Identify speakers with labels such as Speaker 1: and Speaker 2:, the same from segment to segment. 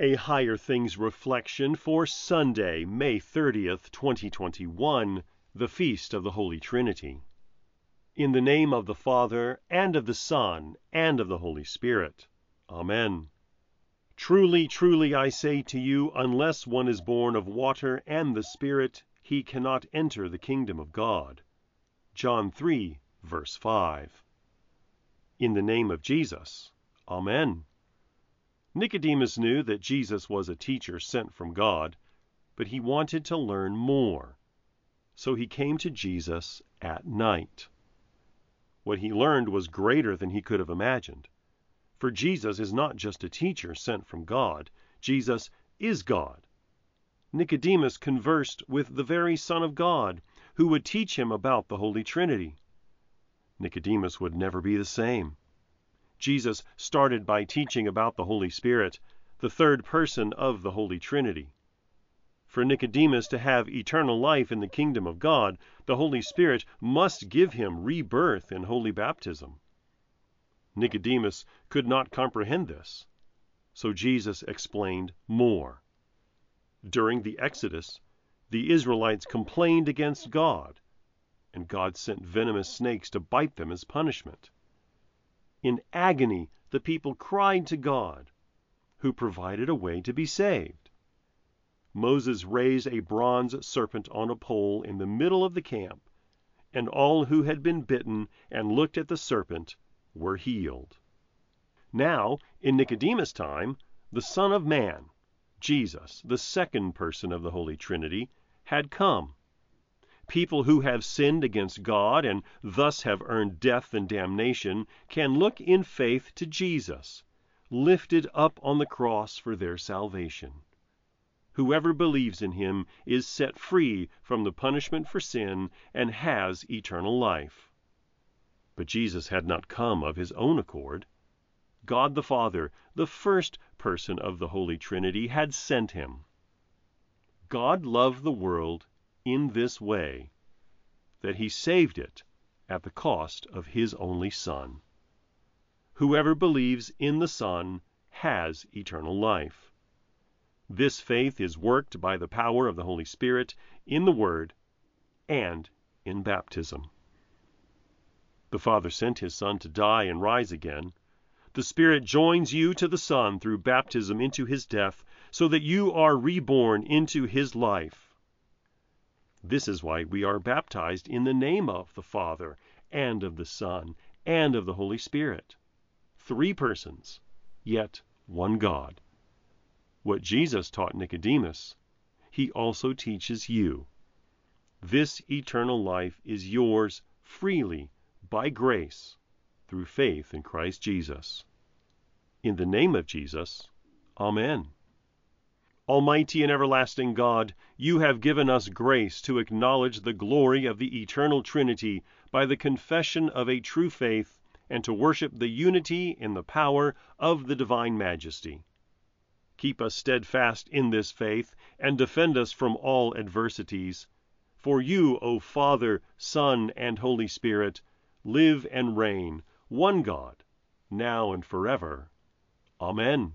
Speaker 1: A Higher Things reflection for Sunday, May 30th, 2021, the Feast of the Holy Trinity. In the name of the Father, and of the Son, and of the Holy Spirit. Amen. Truly, truly, I say to you, unless one is born of water and the Spirit, he cannot enter the kingdom of God. John 3, verse 5. In the name of Jesus. Amen. Nicodemus knew that Jesus was a teacher sent from God, but he wanted to learn more. So he came to Jesus at night. What he learned was greater than he could have imagined. For Jesus is not just a teacher sent from God, Jesus is God. Nicodemus conversed with the very Son of God, who would teach him about the Holy Trinity. Nicodemus would never be the same. Jesus started by teaching about the Holy Spirit, the third person of the Holy Trinity. For Nicodemus to have eternal life in the kingdom of God, the Holy Spirit must give him rebirth in holy baptism. Nicodemus could not comprehend this, so Jesus explained more. During the Exodus, the Israelites complained against God, and God sent venomous snakes to bite them as punishment. In agony, the people cried to God, who provided a way to be saved. Moses raised a bronze serpent on a pole in the middle of the camp, and all who had been bitten and looked at the serpent were healed. Now, in Nicodemus' time, the Son of Man, Jesus, the second person of the Holy Trinity, had come. People who have sinned against God and thus have earned death and damnation can look in faith to Jesus, lifted up on the cross for their salvation. Whoever believes in him is set free from the punishment for sin and has eternal life. But Jesus had not come of his own accord. God the Father, the first person of the Holy Trinity, had sent him. God loved the world in this way that he saved it at the cost of his only Son. Whoever believes in the Son has eternal life. This faith is worked by the power of the Holy Spirit in the Word and in baptism. The Father sent his Son to die and rise again. The Spirit joins you to the Son through baptism into his death, so that you are reborn into his life. This is why we are baptized in the name of the Father, and of the Son, and of the Holy Spirit. Three persons, yet one God. What Jesus taught Nicodemus, he also teaches you. This eternal life is yours freely by grace through faith in Christ Jesus. In the name of Jesus, Amen. Almighty and everlasting God, you have given us grace to acknowledge the glory of the eternal Trinity by the confession of a true faith and to worship the unity in the power of the divine majesty. Keep us steadfast in this faith and defend us from all adversities. For you, O Father, Son, and Holy Spirit, live and reign, one God, now and forever. Amen.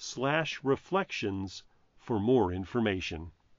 Speaker 1: www.higherthings.org/reflections for more information.